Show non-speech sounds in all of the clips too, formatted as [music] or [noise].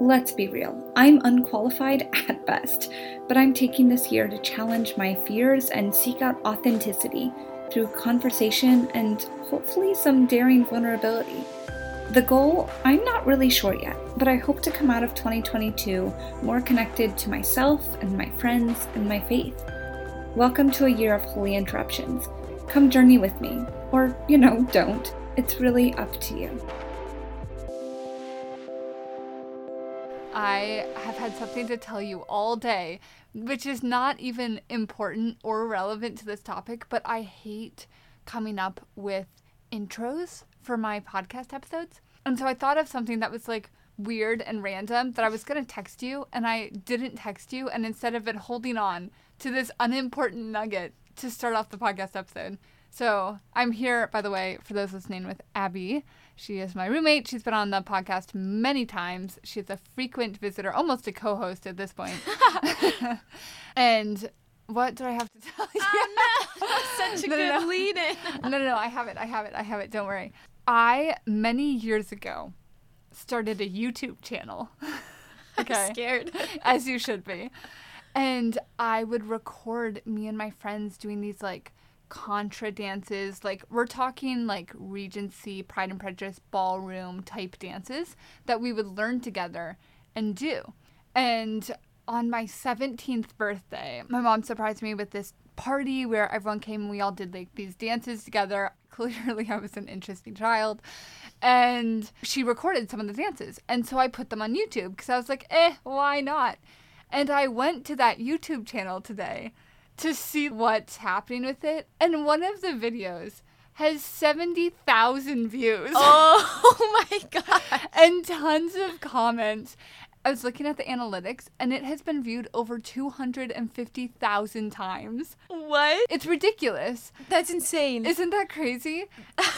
Let's be real, I'm unqualified [laughs] at best, but I'm taking this year to challenge my fears and seek out authenticity through conversation and hopefully some daring vulnerability. The goal, I'm not really sure yet, but I hope to come out of 2022 more connected to myself and my friends and my faith. Welcome to a year of holy interruptions. Come journey with me, or, you know, don't. It's really up to you. I have had something to tell you all day, which is not even important or relevant to this topic, but I hate coming up with intros for my podcast episodes. And so I thought of something that was like weird and random that I was going to text you, and I didn't text you. And instead of it holding on to this unimportant nugget to start off the podcast episode. So I'm here, by the way, for those listening with Abby. She is my roommate. She's been on the podcast many times. She's a frequent visitor, almost a co host at this point. [laughs] [laughs] and what do I have to tell oh, you? Oh, no. [laughs] Such a No, good no. lead in. no, no, no. I have it. I have it. I have it. Don't worry. I, many years ago, started a YouTube channel. I'm scared. as you should be. And I would record me and my friends doing these like contra dances. Like we're talking like Regency, Pride and Prejudice ballroom type dances that we would learn together and do. And on my 17th birthday, my mom surprised me with this party where everyone came and we all did like these dances together. [laughs] Clearly, I was an interesting child. And she recorded some of the dances. And so I put them on YouTube because I was like, eh, why not? And I went to that YouTube channel today to see what's happening with it. And one of the videos has 70,000 views Oh [laughs] my god. and tons of comments. I was looking at the analytics and it has been viewed over 250,000 times. What? It's ridiculous. That's insane. Isn't that crazy?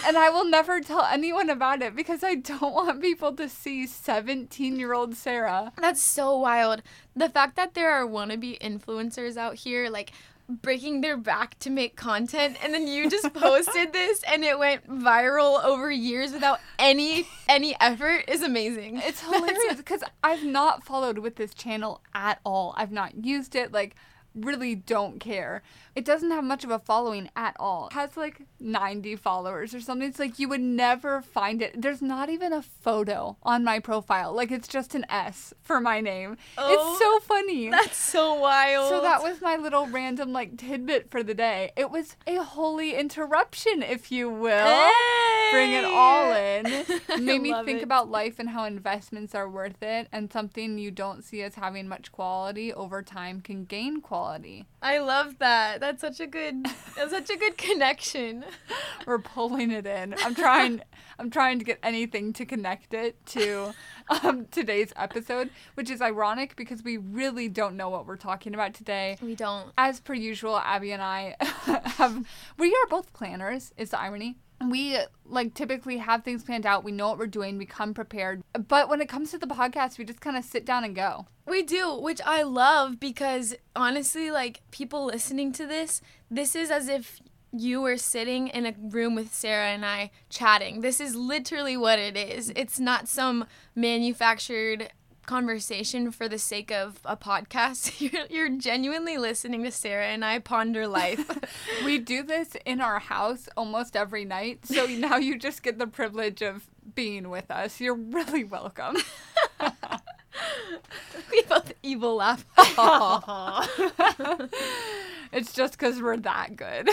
and I will never tell anyone about it because I don't want people to see 17 year old Sarah. That's so wild. The fact that there are wannabe influencers out here, like, breaking their back to make content and then you just posted [laughs] this and it went viral over years without any any effort is amazing. It's [laughs] hilarious because I've not followed with this channel at all. I've not used it. Like, really don't care. It doesn't have much of a following at all. It has like 90 followers or something. It's like you would never find it. There's not even a photo on my profile. Like, it's just an S for my name. Oh, it's so oh, funny. That's so wild. So that was my little random like tidbit for the day. It was a holy interruption, if you will. Bring it all in. [laughs] Made me think it. about life and how investments are worth it, and something you don't see as having much quality over time can gain quality. I love that. That's such a good that's such a good connection. [laughs] We're pulling it in. I'm trying. I'm trying to get anything to connect it to [laughs] um, today's episode, which is ironic because we really don't know what we're talking about today. We don't. as per usual, Abby and I [laughs] have we are both planners, is the irony. We like typically have things planned out. We know what we're doing. We come prepared. But when it comes to the podcast, we just kind of sit down and go. We do, which I love because honestly, like people listening to this, this is as if you were sitting in a room with Sarah and I chatting. This is literally what it is. It's not some manufactured conversation for the sake of a podcast. [laughs] You're, you're genuinely listening to Sarah and I ponder life. [laughs] We do this in our house almost every night. So now you just get the privilege of being with us. You're really welcome. [laughs] we both evil laugh. [laughs] [laughs] It's just because we're that good.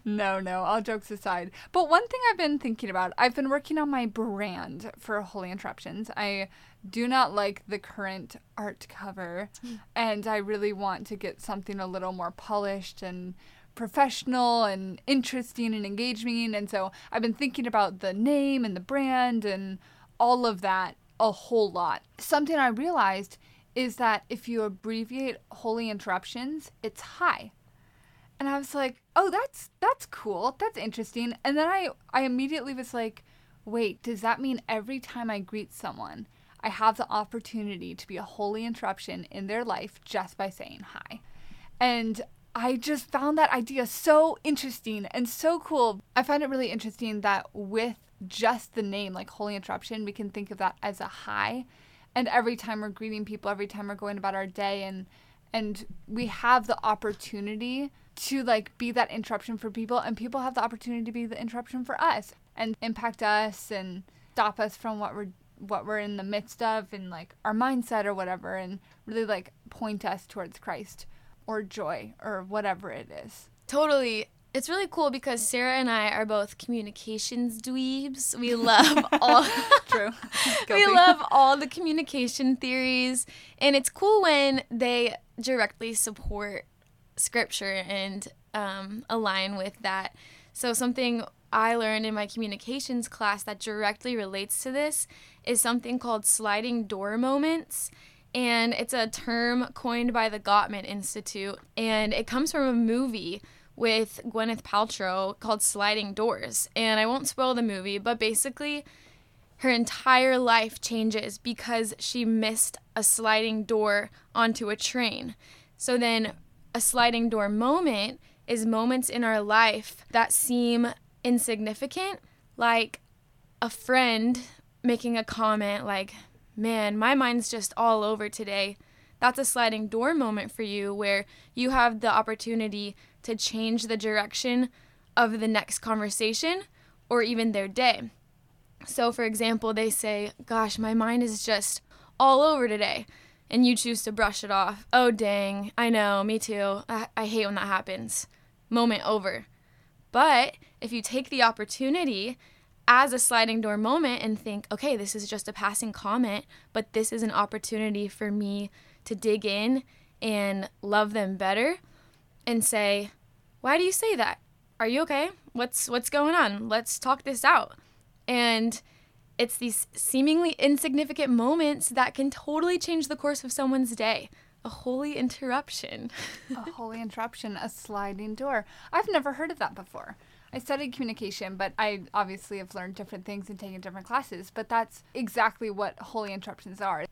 [laughs] no, no, all jokes aside. But one thing I've been thinking about, I've been working on my brand for Holy Interruptions. I do not like the current art cover, hmm. and I really want to get something a little more polished and professional and interesting and engaging. And so I've been thinking about the name and the brand and all of that a whole lot. Something I realized is that if you abbreviate holy interruptions, it's high. And I was like, "Oh, that's that's cool. That's interesting." And then I I immediately was like, "Wait, does that mean every time I greet someone, I have the opportunity to be a holy interruption in their life just by saying hi?" And I just found that idea so interesting and so cool. I find it really interesting that with just the name, like Holy Interruption, we can think of that as a high. And every time we're greeting people, every time we're going about our day and and we have the opportunity to like be that interruption for people and people have the opportunity to be the interruption for us and impact us and stop us from what we're what we're in the midst of and like our mindset or whatever and really like point us towards Christ or joy or whatever it is. Totally. It's really cool because Sarah and I are both communications dweebs. We love all [laughs] True. [laughs] we love all the communication theories and it's cool when they directly support scripture and um, align with that. So something I learned in my communications class that directly relates to this is something called sliding door moments. And it's a term coined by the Gottman Institute. And it comes from a movie with Gwyneth Paltrow called Sliding Doors. And I won't spoil the movie, but basically, her entire life changes because she missed a sliding door onto a train. So then, a sliding door moment is moments in our life that seem insignificant, like a friend making a comment like, Man, my mind's just all over today. That's a sliding door moment for you where you have the opportunity to change the direction of the next conversation or even their day. So, for example, they say, Gosh, my mind is just all over today. And you choose to brush it off. Oh, dang. I know, me too. I, I hate when that happens. Moment over. But if you take the opportunity as a sliding door moment and think, okay, this is just a passing comment, but this is an opportunity for me to dig in and love them better and say, why do you say that? Are you okay? What's what's going on? Let's talk this out. And it's these seemingly insignificant moments that can totally change the course of someone's day. A holy interruption. a holy interruption, a sliding door. I've never heard of that before. I studied communication, but I obviously have learned different things and taken different classes, but that's exactly what holy interruptions are.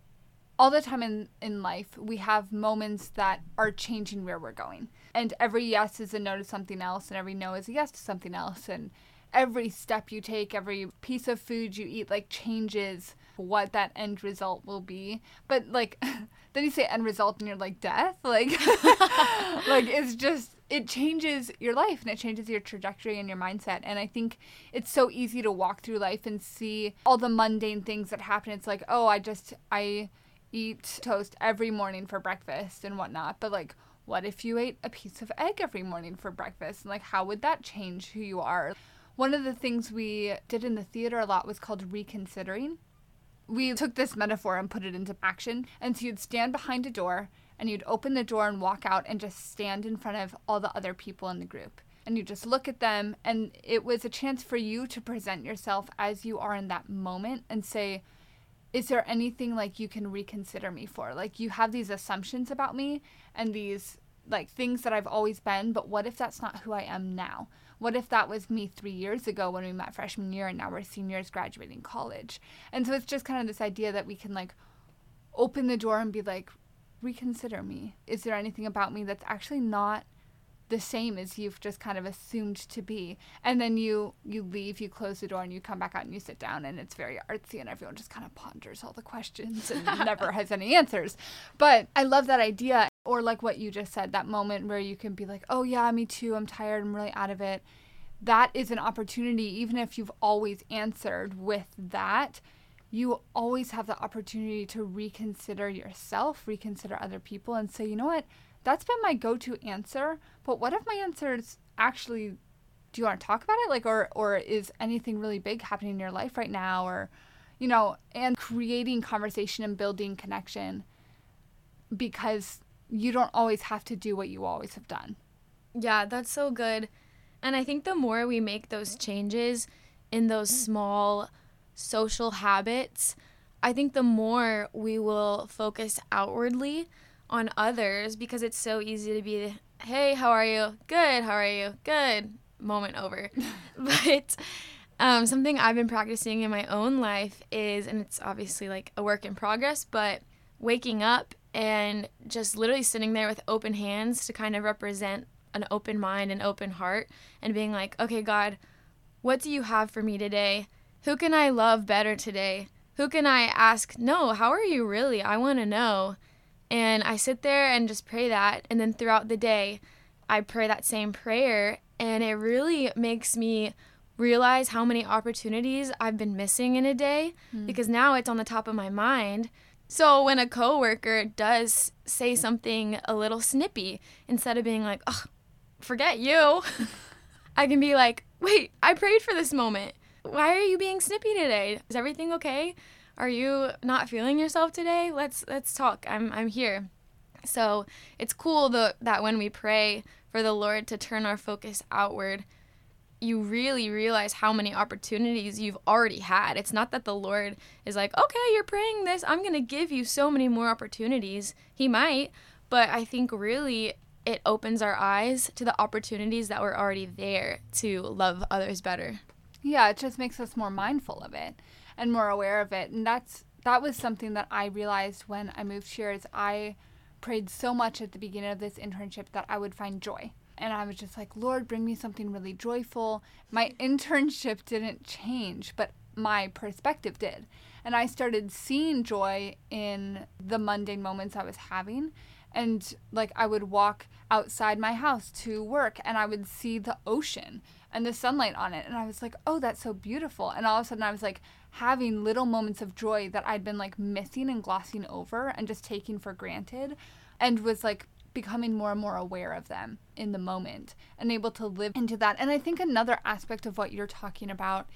All the time in, in life, we have moments that are changing where we're going. And every yes is a no to something else, and every no is a yes to something else. And every step you take, every piece of food you eat, like changes what that end result will be. But like, [laughs] then you say end result and you're like death. [laughs] Like, [laughs] like it's just it changes your life and it changes your trajectory and your mindset. And I think it's so easy to walk through life and see all the mundane things that happen. It's like, oh, I just I eat toast every morning for breakfast and whatnot. But like, what if you ate a piece of egg every morning for breakfast? And like, how would that change who you are? One of the things we did in the theater a lot was called reconsidering. We took this metaphor and put it into action. And so you'd stand behind a door and you'd open the door and walk out and just stand in front of all the other people in the group. And you just look at them, and it was a chance for you to present yourself as you are in that moment and say, Is there anything like you can reconsider me for? Like, you have these assumptions about me and these like things that I've always been, but what if that's not who I am now? What if that was me three years ago when we met freshman year and now we're seniors graduating college? And so it's just kind of this idea that we can like open the door and be like, reconsider me. Is there anything about me that's actually not the same as you've just kind of assumed to be? And then you you leave, you close the door and you come back out and you sit down and it's very artsy and everyone just kind of ponders all the questions and [laughs] never has any answers. But I love that idea or like what you just said, that moment where you can be like, "Oh yeah, me too. I'm tired. I'm really out of it." That is an opportunity even if you've always answered with that you always have the opportunity to reconsider yourself, reconsider other people, and say, you know what, that's been my go to answer, but what if my answer is actually, do you want to talk about it? Like, or, or is anything really big happening in your life right now? Or, you know, and creating conversation and building connection because you don't always have to do what you always have done. Yeah, that's so good. And I think the more we make those changes in those mm. small, social habits, I think the more we will focus outwardly on others because it's so easy to be, hey, how are you? Good, how are you? Good, moment over. [laughs] [laughs] but um, something I've been practicing in my own life is, and it's obviously like a work in progress, but waking up and just literally sitting there with open hands to kind of represent an open mind and open heart and being like, okay, God, what do you have for me today? Who can I love better today? Who can I ask, no, how are you really? I want to know. And I sit there and just pray that. And then throughout the day, I pray that same prayer. And it really makes me realize how many opportunities I've been missing in a day mm. because now it's on the top of my mind. So when a coworker does say something a little snippy, instead of being like, "Oh, forget you," [laughs] I can be like, "Wait, I prayed for this moment. Why are you being snippy today? Is everything okay? Are you not feeling yourself today? Let's let's talk. I'm I'm here." So it's cool the, that when we pray for the Lord to turn our focus outward, you really realize how many opportunities you've already had. It's not that the Lord is like, okay, you're praying this, I'm going to give you so many more opportunities. He might, but I think really it opens our eyes to the opportunities that were already there to love others better. Yeah, it just makes us more mindful of it and more aware of it. And that's that was something that I realized when I moved here is I prayed so much at the beginning of this internship that I would find joy and I was just like, Lord, bring me something really joyful. My [laughs] internship didn't change, but my perspective did. And I started seeing joy in the mundane moments I was having. And like I would walk outside my house to work and I would see the ocean and the sunlight on it. And I was like, oh, that's so beautiful. And all of a sudden I was like having little moments of joy that I'd been like missing and glossing over and just taking for granted and was like becoming more and more aware of them in the moment and able to live into that. And I think another aspect of what you're talking about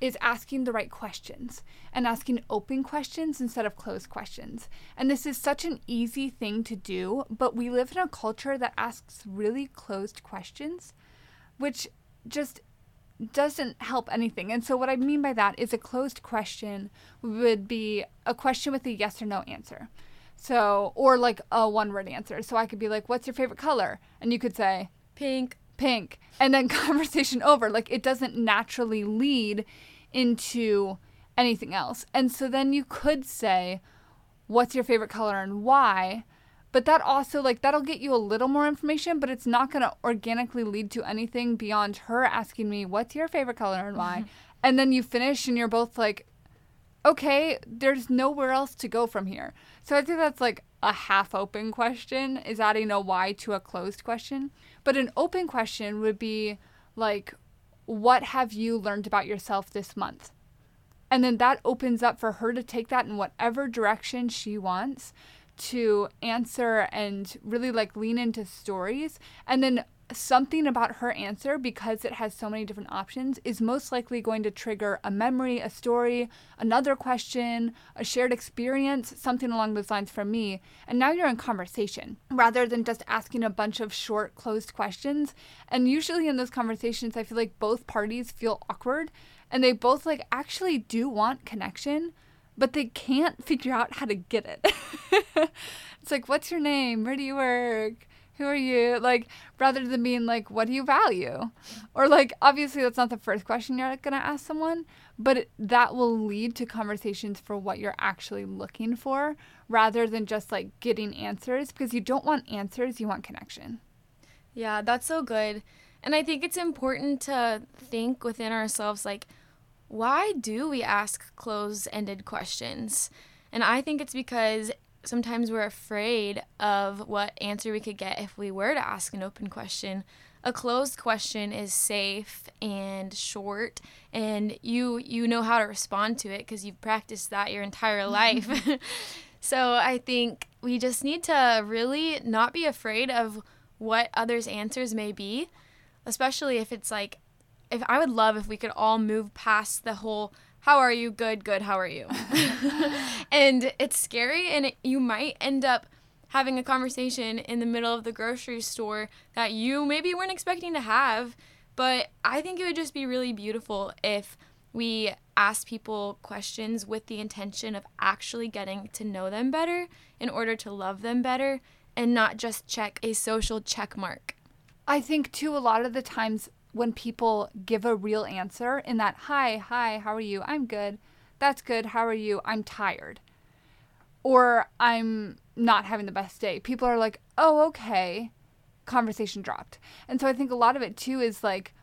is asking the right questions and asking open questions instead of closed questions. And this is such an easy thing to do, but we live in a culture that asks really closed questions, which just doesn't help anything. And so, what I mean by that is a closed question would be a question with a yes or no answer. So, or like a one word answer. So I could be like, What's your favorite color? And you could say, Pink. Pink. And then [laughs] conversation over. Like it doesn't naturally lead into anything else. And so then you could say, What's your favorite color and why? But that also, like, that'll get you a little more information, but it's not going to organically lead to anything beyond her asking me, What's your favorite color and why? Mm-hmm. and then you finish and you're both like, okay, there's nowhere else to go from here. So I think that's like a half open question is adding a why to a closed question. But an open question would be like, what have you learned about yourself this month? And then that opens up for her to take that in whatever direction she wants to answer and really like lean into stories. And then something about her answer, because it has so many different options, is most likely going to trigger a memory, a story, another question, a shared experience, something along those lines from me. And now you're in conversation rather than just asking a bunch of short, closed questions. And usually in those conversations, I feel like both parties feel awkward and they both like actually do want connection but they can't figure out how to get it. [laughs] it's like, what's your name? Where do you work? who are you? Like, rather than being like, what do you value? Or, like, obviously, that's not the first question you're going to ask someone, but it, that will lead to conversations for what you're actually looking for rather than just like getting answers because you don't want answers, you want connection. Yeah, that's so good. And I think it's important to think within ourselves, like, why do we ask closed ended questions? And I think it's because sometimes we're afraid of what answer we could get if we were to ask an open question. A closed question is safe and short and you you know how to respond to it because you've practiced that your entire [laughs] life. [laughs] so I think we just need to really not be afraid of what others' answers may be, especially if it's like if I would love if we could all move past the whole how are you? Good, good. How are you? [laughs] and it's scary, and it, you might end up having a conversation in the middle of the grocery store that you maybe weren't expecting to have. But I think it would just be really beautiful if we ask people questions with the intention of actually getting to know them better in order to love them better and not just check a social check mark. I think, too, a lot of the times when people give a real answer in that, hi, hi, how are you? I'm good. That's good. How are you? I'm tired. Or I'm not having the best day. People are like, oh, okay. conversation dropped. And so I think a lot of it too is like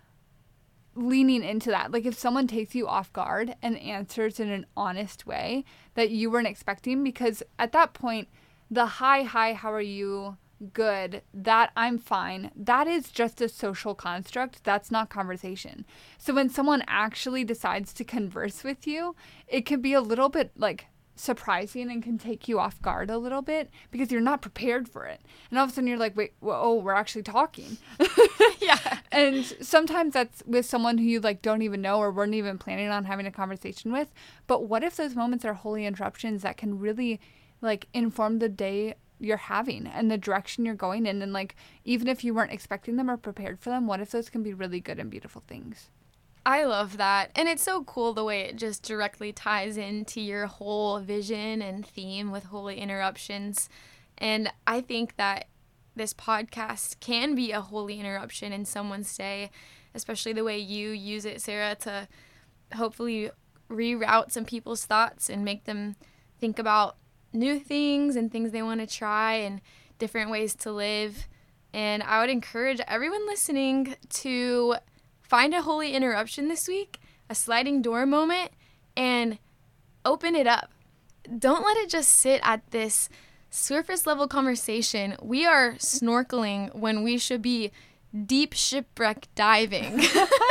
leaning into that. Like if someone takes you off guard and answers in an honest way that you weren't expecting, because at that point, the hi, hi, how are you? Good, that I'm fine, that is just a social construct. That's not conversation. So when someone actually decides to converse with you, it can be a little bit like surprising and can take you off guard a little bit because you're not prepared for it. And all of a sudden you're like, wait, well, oh, we're actually talking. [laughs] yeah. And sometimes that's with someone who you like don't even know or weren't even planning on having a conversation with. But what if those moments are holy interruptions that can really like inform the day you're having and the direction you're going in and like even if you weren't expecting them or prepared for them, what if those can be really good and beautiful things? I love that. And it's so cool the way it just directly ties into your whole vision and theme with Holy Interruptions. And I think that this podcast can be a holy interruption in someone's day, especially the way you use it, Sarah, to hopefully reroute some people's thoughts and make them think about new things and things they want to try and different ways to live. And I would encourage everyone listening to Find a holy interruption this week, a sliding door moment, and open it up. Don't let it just sit at this surface level conversation. We are snorkeling when we should be deep shipwreck diving.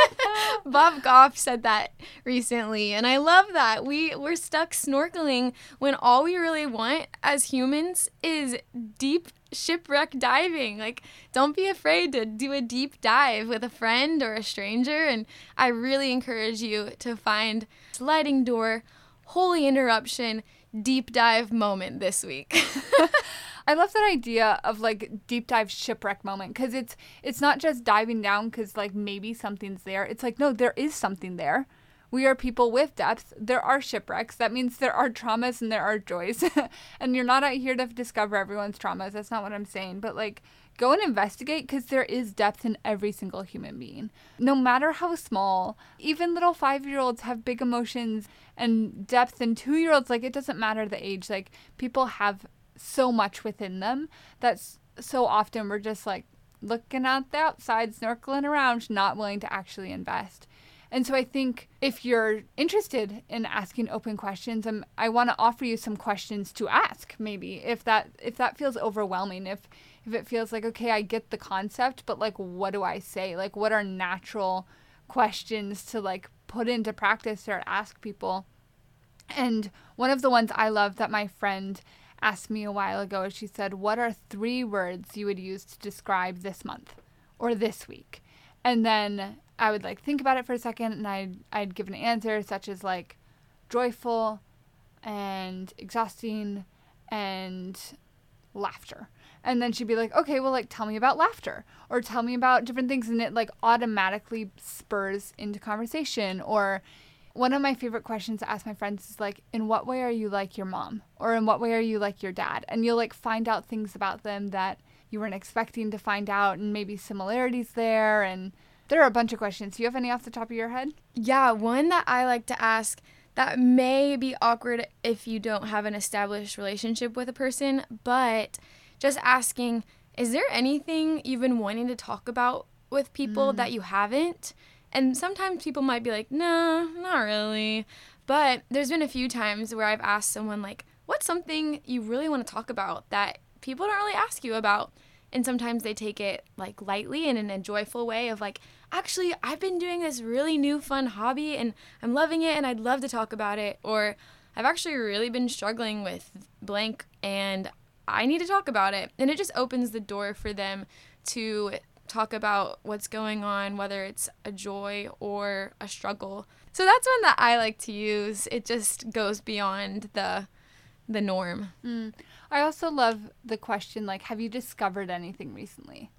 [laughs] Bob Goff said that recently, and I love that. We we're stuck snorkeling when all we really want as humans is deep shipwreck diving. Like, don't be afraid to do a deep dive with a friend or a stranger. And I really encourage you to find sliding door, holy interruption, deep dive moment this week. [laughs] I love that idea of like deep dive shipwreck moment because it's it's not just diving down because like maybe something's there. It's like no, there is something there we are people with depth. There are shipwrecks. That means there are traumas and there are joys. [laughs] and you're not out here to discover everyone's traumas. That's not what I'm saying. But like, go and investigate because there is depth in every single human being. No matter how small, even little five year olds have big emotions and depth, and two year olds, like, it doesn't matter the age. Like, people have so much within them that's so often we're just like looking at the outside, snorkeling around, not willing to actually invest. And so I think if you're interested in asking open questions, um, I want to offer you some questions to ask. Maybe if that if that feels overwhelming, if if it feels like okay, I get the concept, but like what do I say? Like what are natural questions to like put into practice or ask people? And one of the ones I love that my friend asked me a while ago, she said, "What are three words you would use to describe this month or this week?" And then I would like think about it for a second and I'd I'd give an answer such as like joyful and exhausting and laughter. And then she'd be like, "Okay, well like tell me about laughter or tell me about different things." And it like automatically spurs into conversation or one of my favorite questions to ask my friends is like, "In what way are you like your mom?" or "In what way are you like your dad?" And you'll like find out things about them that you weren't expecting to find out and maybe similarities there and there are a bunch of questions. Do you have any off the top of your head? Yeah, one that I like to ask that may be awkward if you don't have an established relationship with a person, but just asking, is there anything you've been wanting to talk about with people mm. that you haven't? And sometimes people might be like, no, not really. But there's been a few times where I've asked someone, like, what's something you really want to talk about that people don't really ask you about? And sometimes they take it like lightly and in a joyful way of like, actually, I've been doing this really new fun hobby and I'm loving it and I'd love to talk about it. Or I've actually really been struggling with blank and I need to talk about it. And it just opens the door for them to talk about what's going on, whether it's a joy or a struggle. So that's one that I like to use. It just goes beyond the the norm. Mm. I also love the question like, have you discovered anything recently?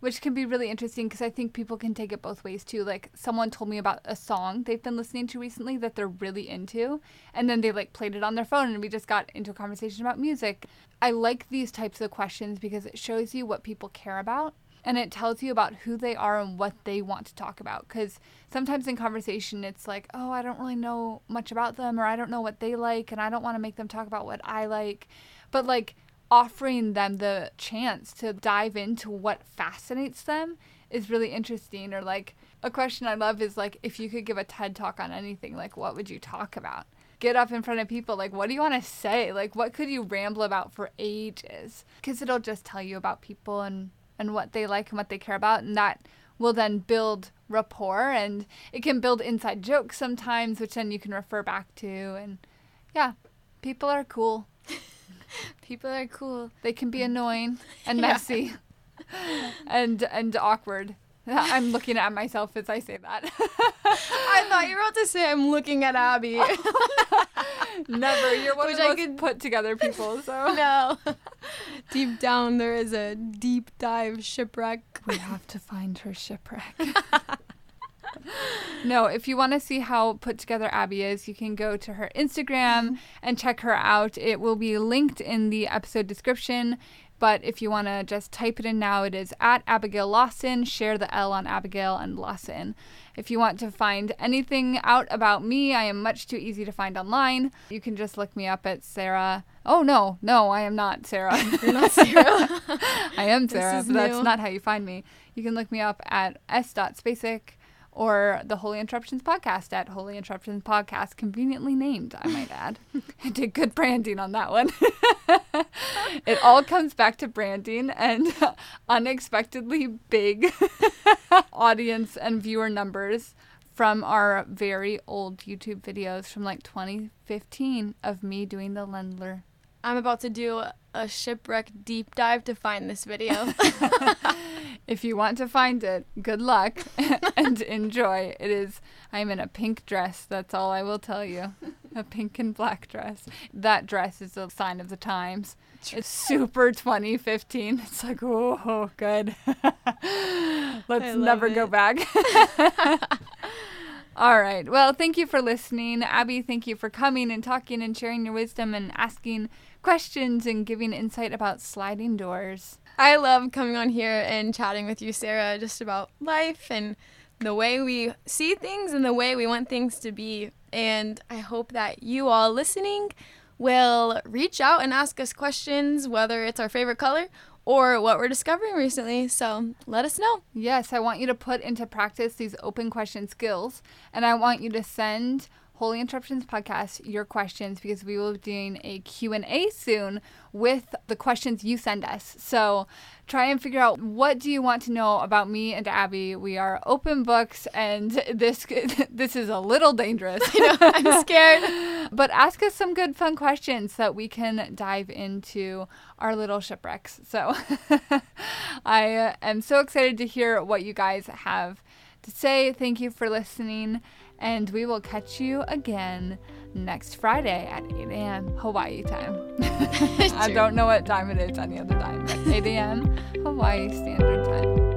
Which can be really interesting because I think people can take it both ways too. Like, someone told me about a song they've been listening to recently that they're really into, and then they like played it on their phone, and we just got into a conversation about music. I like these types of questions because it shows you what people care about and it tells you about who they are and what they want to talk about because sometimes in conversation it's like oh i don't really know much about them or i don't know what they like and i don't want to make them talk about what i like but like offering them the chance to dive into what fascinates them is really interesting. Or like a question I love is like if you could give a TED talk on anything, like what would you talk about? Get up in front of people, like what do you want to say? Like what could you ramble about for ages? Because it'll just tell you about people and and what they like and what they care about, and that will then build rapport and it can build inside jokes sometimes, which then you can refer back to. And yeah, people are cool. [laughs] People are cool. They can be mm. annoying and [laughs] messy [laughs] and and awkward. I'm looking at myself as I say that. I thought you were about to say I'm looking at Abby. Never. You're one Which of the I most could- put together people. So no. Deep down, there is a deep dive shipwreck. we have to find her shipwreck. no, if you want to see how put together Abby is, you can go to her Instagram mm-hmm. and check her out. It will be linked in the episode description. But if you want to just type it in now, it is at Abigail Lawson. Share the L on Abigail and Lawson. If you want to find anything out about me, I am much too easy to find online. You can just look me up at Sarah. Oh, no, no, I am not Sarah. You're not Sarah. [laughs] I am Sarah, but that's not how you find me. You can look me up at s.spacek or the Holy Interruptions podcast at Holy Interruptions podcast, conveniently named, I might add. [laughs] I did good branding on that one. [laughs] it all comes back to branding and [laughs] unexpectedly big audience and viewer numbers from our very old YouTube videos from like 2015 of me doing the Ländler I'm about to do a shipwreck deep dive to find this video. [laughs] If you want to find it, good luck [laughs] and enjoy. It is, I'm in a pink dress. That's all I will tell you. A pink and black dress. That dress is a sign of the times. It's super 2015. It's like, oh, good. [laughs] Let's never go back. All right. Well, thank you for listening. Abby, thank you for coming and talking and sharing your wisdom and asking questions and giving insight about sliding doors. I love coming on here and chatting with you, Sarah, just about life and the way we see things and the way we want things to be. And I hope that you all listening will reach out and ask us questions, whether it's our favorite color or what we're discovering recently. So let us know. Yes, I want you to put into practice these open question skills, and I want you to send Holy Interruptions podcast your questions because we will be doing a Q&A soon with the questions you send us. So try and figure out what do you want to know about me and Abby. We are open books and this [laughs] this is a little dangerous. I'm [laughs] scared. But ask us some good, fun questions so that we can dive into our little shipwrecks. So [laughs] I am so excited to hear what you guys have to say. Thank you for listening, and we will catch you again next Friday at 8 a.m. Hawaii time. [laughs] I don't know what time it is any other time, but 8 a.m. Hawaii Standard Time.